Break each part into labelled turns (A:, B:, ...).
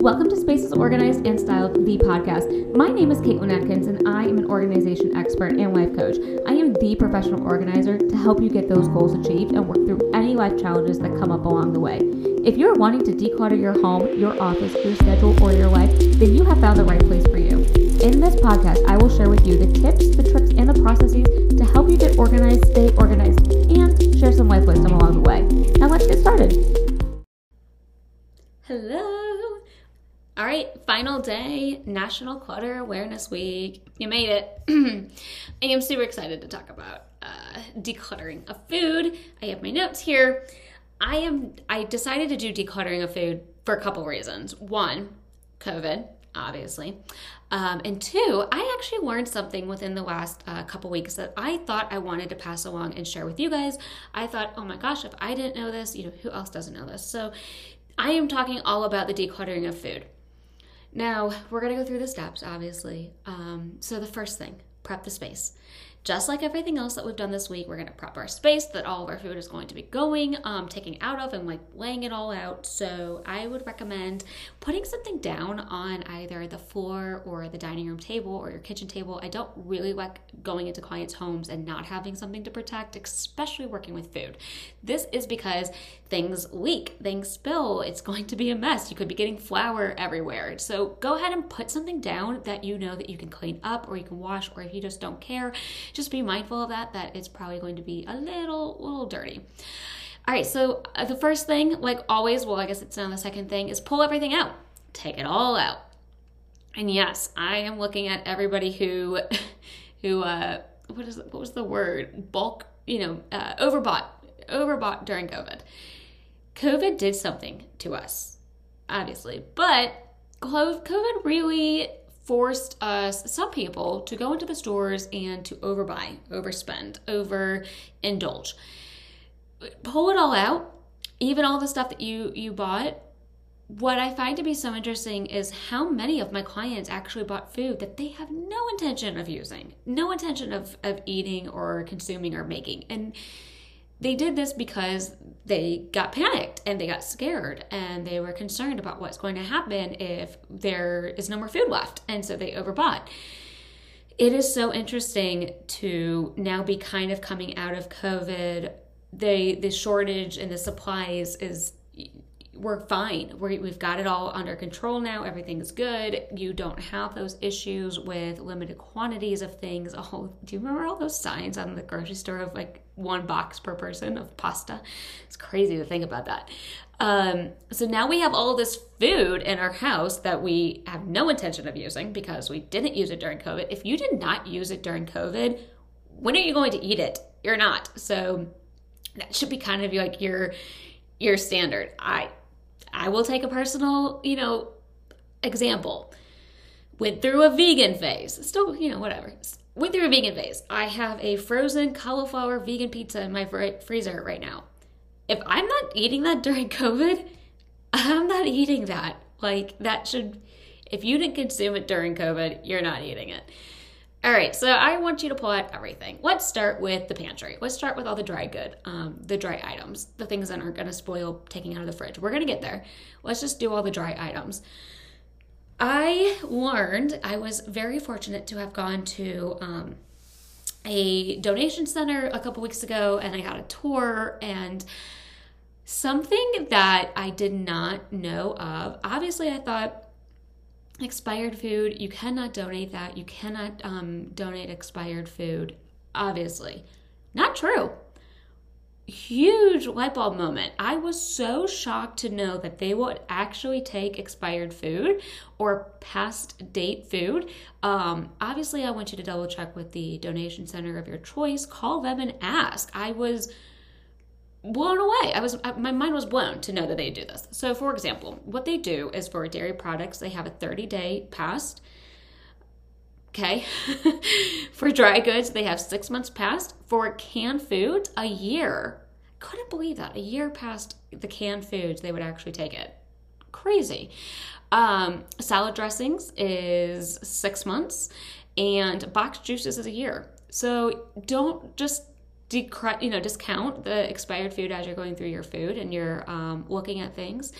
A: Welcome to Spaces Organized and Styled, the podcast. My name is Caitlin Atkins, and I am an organization expert and life coach. I am the professional organizer to help you get those goals achieved and work through any life challenges that come up along the way. If you're wanting to declutter your home, your office, your schedule, or your life, then you have found the right place for you. In this podcast, I will share with you the tips, the tricks, and the processes to help you get organized, stay organized, and share some life wisdom along the way. Now let's get started. Hello. All right, final day, National Clutter Awareness Week. You made it. I am super excited to talk about uh, decluttering of food. I have my notes here. I am. I decided to do decluttering of food for a couple reasons. One, COVID, obviously, um, and two, I actually learned something within the last uh, couple weeks that I thought I wanted to pass along and share with you guys. I thought, oh my gosh, if I didn't know this, you know, who else doesn't know this? So, I am talking all about the decluttering of food. Now, we're to go through the steps, obviously. Um, so, the first thing prep the space just like everything else that we've done this week, we're going to prep our space that all of our food is going to be going, um, taking out of, and like laying it all out. So I would recommend putting something down on either the floor or the dining room table or your kitchen table. I don't really like going into clients' homes and not having something to protect, especially working with food. This is because things leak, things spill, it's going to be a mess. You could be getting flour everywhere. So go ahead and put something down that you know that you can clean up or you can wash, or if you just don't care, just be mindful of that, that it's probably going to be a little, little dirty. All right, so uh, the first thing, like always, well, I guess it's now the second thing, is pull everything out. Take it all out. And yes, I am looking at everybody who, who, uh, what is what was the word? Bulk, you know, uh, overbought, overbought during COVID. COVID did something to us, obviously, but COVID really forced us, some people, to go into the stores and to overbuy, overspend, overindulge. Pull it all out, even all the stuff that you you bought. What I find to be so interesting is how many of my clients actually bought food that they have no intention of using, no intention of, of eating or consuming or making. And they did this because they got panicked and they got scared and they were concerned about what's going to happen if there is no more food left. And so they overbought. It is so interesting to now be kind of coming out of COVID. The the shortage and the supplies is we're fine. we have got it all under control now. Everything's good. You don't have those issues with limited quantities of things. Oh, do you remember all those signs on the grocery store of like one box per person of pasta? It's crazy to think about that. Um, so now we have all this food in our house that we have no intention of using because we didn't use it during COVID. If you did not use it during COVID, when are you going to eat it? You're not. So that should be kind of like your your standard. I I will take a personal, you know, example. Went through a vegan phase. Still, you know, whatever. Went through a vegan phase. I have a frozen cauliflower vegan pizza in my freezer right now. If I'm not eating that during COVID, I'm not eating that. Like, that should, if you didn't consume it during COVID, you're not eating it. All right, so I want you to pull out everything. Let's start with the pantry. Let's start with all the dry good, um, the dry items, the things that aren't going to spoil taking out of the fridge. We're going to get there. Let's just do all the dry items. I learned, I was very fortunate to have gone to um, a donation center a couple weeks ago and I got a tour and something that I did not know of. Obviously, I thought, expired food, you cannot donate that. You cannot um, donate expired food, obviously. Not true. Huge light bulb moment. I was so shocked to know that they would actually take expired food or past date food. Um, obviously, I want you to double check with the donation center of your choice. Call them and ask. I was blown away. I was my mind was blown to know that they do this. So for example, what they do is for dairy products, they have a 30-day past. Okay. for dry goods, they have 6 months past. For canned foods, a year. Couldn't believe that. A year past the canned foods, they would actually take it. Crazy. Um, salad dressings is 6 months and boxed juices is a year. So don't just you know discount the expired food as you're going through your food and you're um, looking at things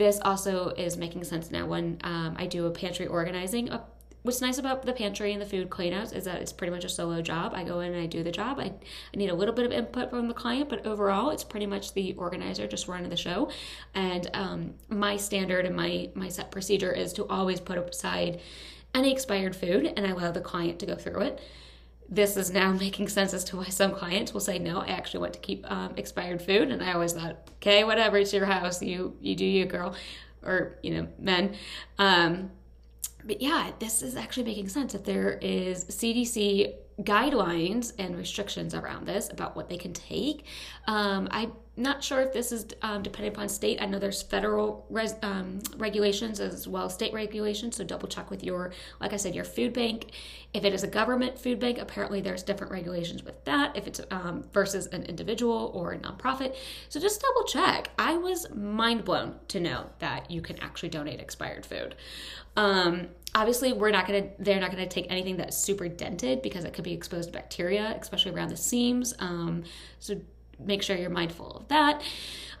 A: this also is making sense now when um, I do a pantry organizing. Uh, what's nice about the pantry and the food cleanouts is that it's pretty much a solo job. I go in and I do the job. I, I need a little bit of input from the client, but overall, it's pretty much the organizer just running the show. And um, my standard and my my set procedure is to always put aside any expired food and I allow the client to go through it this is now making sense as to why some clients will say no i actually want to keep um, expired food. And i always thought okay whatever it's your house you you do you girl or you know men. Um, but yeah this is actually making sense if there is cdc guidelines and restrictions around this about what they can take. Um, i'm not sure if this is um, dependent upon state. I know there's federal res, um, regulations as well as state regulations, so double check with your, like I said, your food bank. If it is a government food bank, apparently there's different regulations with that. If it's um, versus an individual or a nonprofit, so just double check. I was mind blown to know that you can actually donate expired food. Um, obviously we're not to they're not to take anything that's super dented because it could be exposed to bacteria especially around the seams um, so make sure you're mindful of that.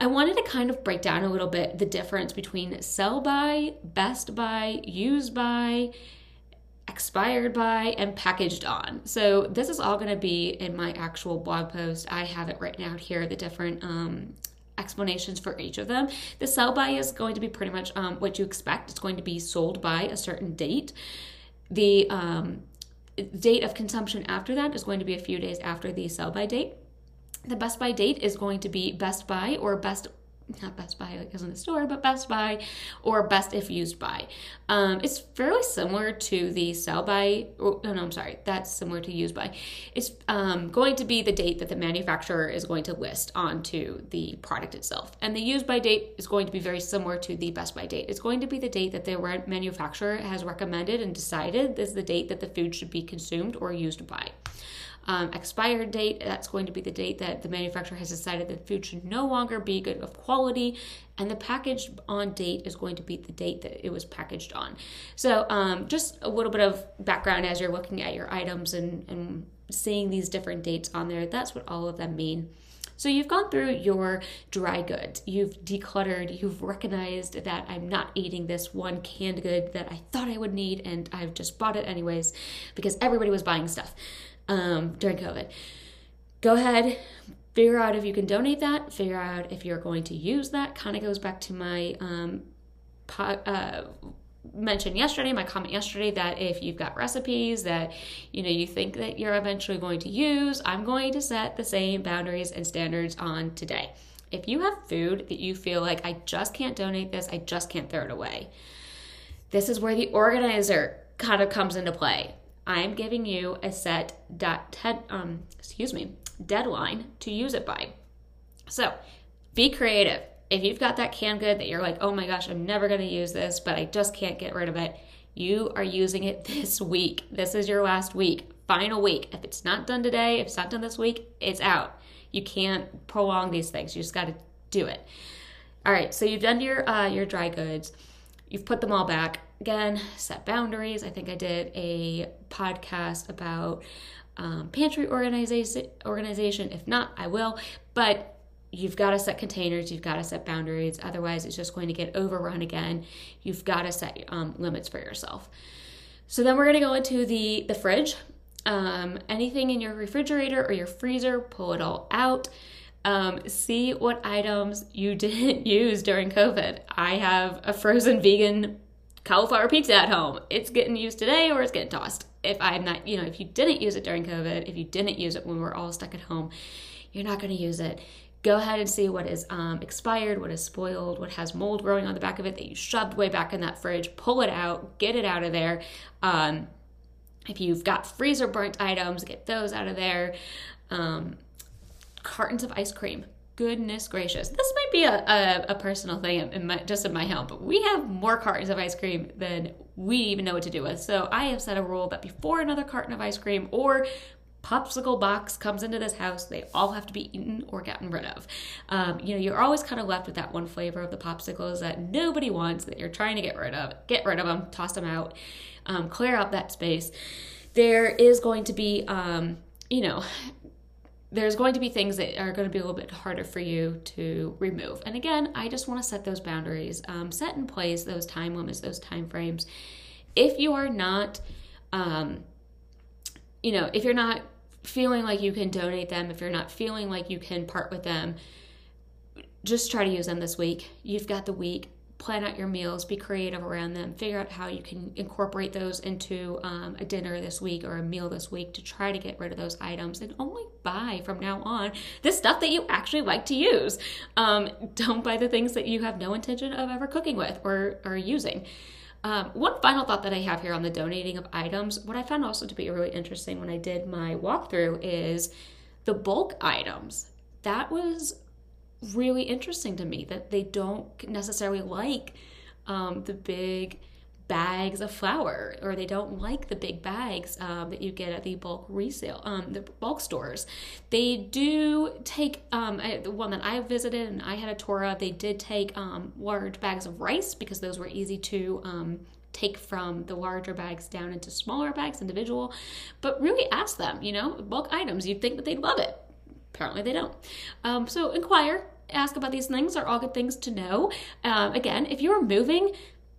A: I wanted to kind of break down a little bit the difference between sell by, best by, use by, expired by, and packaged on. So this is all going to be in my actual blog post. I have it written out here, the different um, explanations for each of them. The sell by is going to be pretty much um, what you expect. It's going to be sold by a certain date. The um, date of consumption after that is going to be a few days after the sell by date the Best By date is going to be Best By or Best not Best Buy is in the store, but Best By or Best If Used By. Um, it's fairly similar to the Sell By. Oh no, I'm sorry, that's similar to Used By. It's um, going to be the date that the manufacturer is going to list onto the product itself, and the Used By date is going to be very similar to the Best By date. It's going to be the date that the manufacturer has recommended and decided is the date that the food should be consumed or used by um, expired date. That's going to be the date that the manufacturer has decided that food should no longer be good of quality, and the packaged on date is going to be the date that it was packaged on. So, um, just a little bit of background as you're looking at your items and, and seeing these different dates on there. That's what all of them mean. So you've gone through your dry goods, you've decluttered, you've recognized that I'm not eating this one canned good that I thought I would need, and I've just bought it anyways because everybody was buying stuff um, during COVID. Go ahead, figure out if you can donate that, figure out if you're going to use that. Kind of goes back to my um, po- uh, mention yesterday, my comment yesterday, that if you've got recipes that you know you think that you're eventually going to use, I'm going to set the same boundaries and standards on today. If you have food that you feel like I just can't donate this, I just can't throw it away. This is where the organizer kind of comes into play. I'm giving you a set dot um, excuse me deadline to use it by. So be creative. If you've got that canned good that you're like, oh my gosh, I'm never going to use this, but I just can't get rid of it, you are using it this week. This is your last week, final week. If it's not done today, if it's not done this week, it's out. You can't prolong these things. You just got to do it. All right, so you've done your uh, your dry goods. You've put them all back again, set boundaries. I think I did a podcast about um, pantry organization. Organization. If not, I will. But you've got to set containers. You've got to set boundaries. Otherwise, it's just going to get overrun again. You've got to set um, limits for yourself. So then we're going to go into the the fridge. Um, anything in your refrigerator or your freezer, pull it all out. Um, see what items you didn't use during COVID. I have a frozen vegan cauliflower pizza at home. It's getting used today or it's getting tossed. If I'm not, you know, if you didn't use it during COVID, if you didn't use it when we are all stuck at home, you're not going to use it. Go ahead and see what is um, expired, what is spoiled, what has mold growing on the back of it that you shoved way back in that fridge. Pull it out, get it out of there. Um, if you've got freezer burnt items, get those out of there. Um, cartons of ice cream goodness gracious. This might be a, a, a personal thing in my, just in my home, but we have more cartons of ice cream than we even know what to do with. So I have set a rule that before another carton of ice cream or popsicle box comes into this house, they all have to be eaten or gotten rid of. Um, you know, you're always kind of left with that one flavor of the popsicles that nobody wants, that you're trying to get rid of. Get rid of them, toss them out, um, clear out that space. There is going to be, um, you know, there's going to be things that are going to be a little bit harder for you to remove. And again, I just want to set those boundaries, um, set in place those time limits, those time frames. If you are not, um, you know, if you're not feeling like you can donate them, if you're not feeling like you can part with them, just try to use them this week. You've got the week plan out your meals, be creative around them, figure out how you can incorporate those into um, a dinner this week or a meal this week to try to get rid of those items and only buy from now on the stuff that you actually like to use. Um, don't buy the things that you have no intention of ever cooking with or, or using. Um, one final thought that I have here on the donating of items, what I found also to be really interesting when I did my walkthrough is the bulk items. That was really interesting to me that they don't necessarily like um, the big bags of flour or they don't like the big bags um, that you get at the bulk resale um, the bulk stores. They do take um, I, the one that i visited and i had a tour of they did take um, large bags of rice because those were easy to um, take from the larger bags down into smaller bags individual but really ask them you know bulk items you'd think that they'd love it apparently they don't. Um, so inquire, ask about these things are all good things to know. Um, again, if you're moving,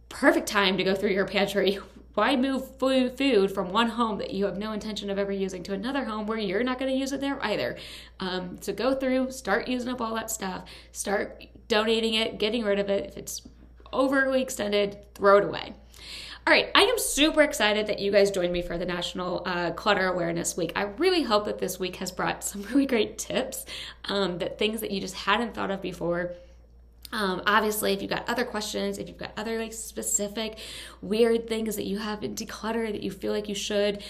A: perfect time to go through your pantry. Why move food from one home that you have no intention of ever using to another home where you're not going to use it there either? Um, so go through, start using up all that stuff, start donating it, getting rid of it. If it's overly extended, throw it away. All right, I am super excited that you guys joined me for the National uh, Clutter Awareness Week. I really hope that this week has brought some really great tips, um, that things that you just hadn't thought of before. Um, obviously, if you've got other questions, if you've got other like specific weird things that you have in declutter that you feel like you should,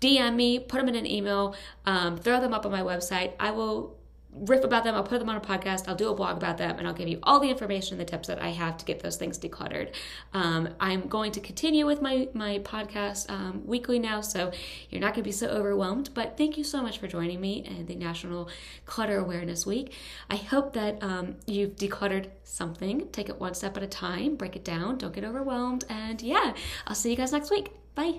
A: DM me, put them in an email, um, throw them up on my website. I will riff about them. I'll put them on a podcast. I'll do a blog about them, and I'll give you all the information and the tips that I have to get those things decluttered. Um, I'm going to continue with my my podcast um, weekly now, so you're not going to be so overwhelmed. But thank you so much for joining me in the National Clutter Awareness Week. I hope that um, you've decluttered something. Take it one step at a time. Break it down. Don't get overwhelmed. And yeah, I'll see you guys next week. Bye.